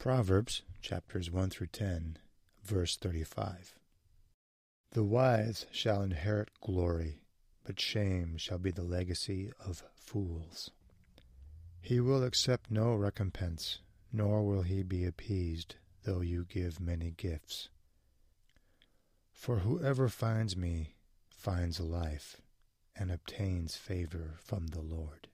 Proverbs chapters 1 through 10, verse 35. The wise shall inherit glory, but shame shall be the legacy of fools. He will accept no recompense, nor will he be appeased, though you give many gifts. For whoever finds me finds life and obtains favor from the Lord.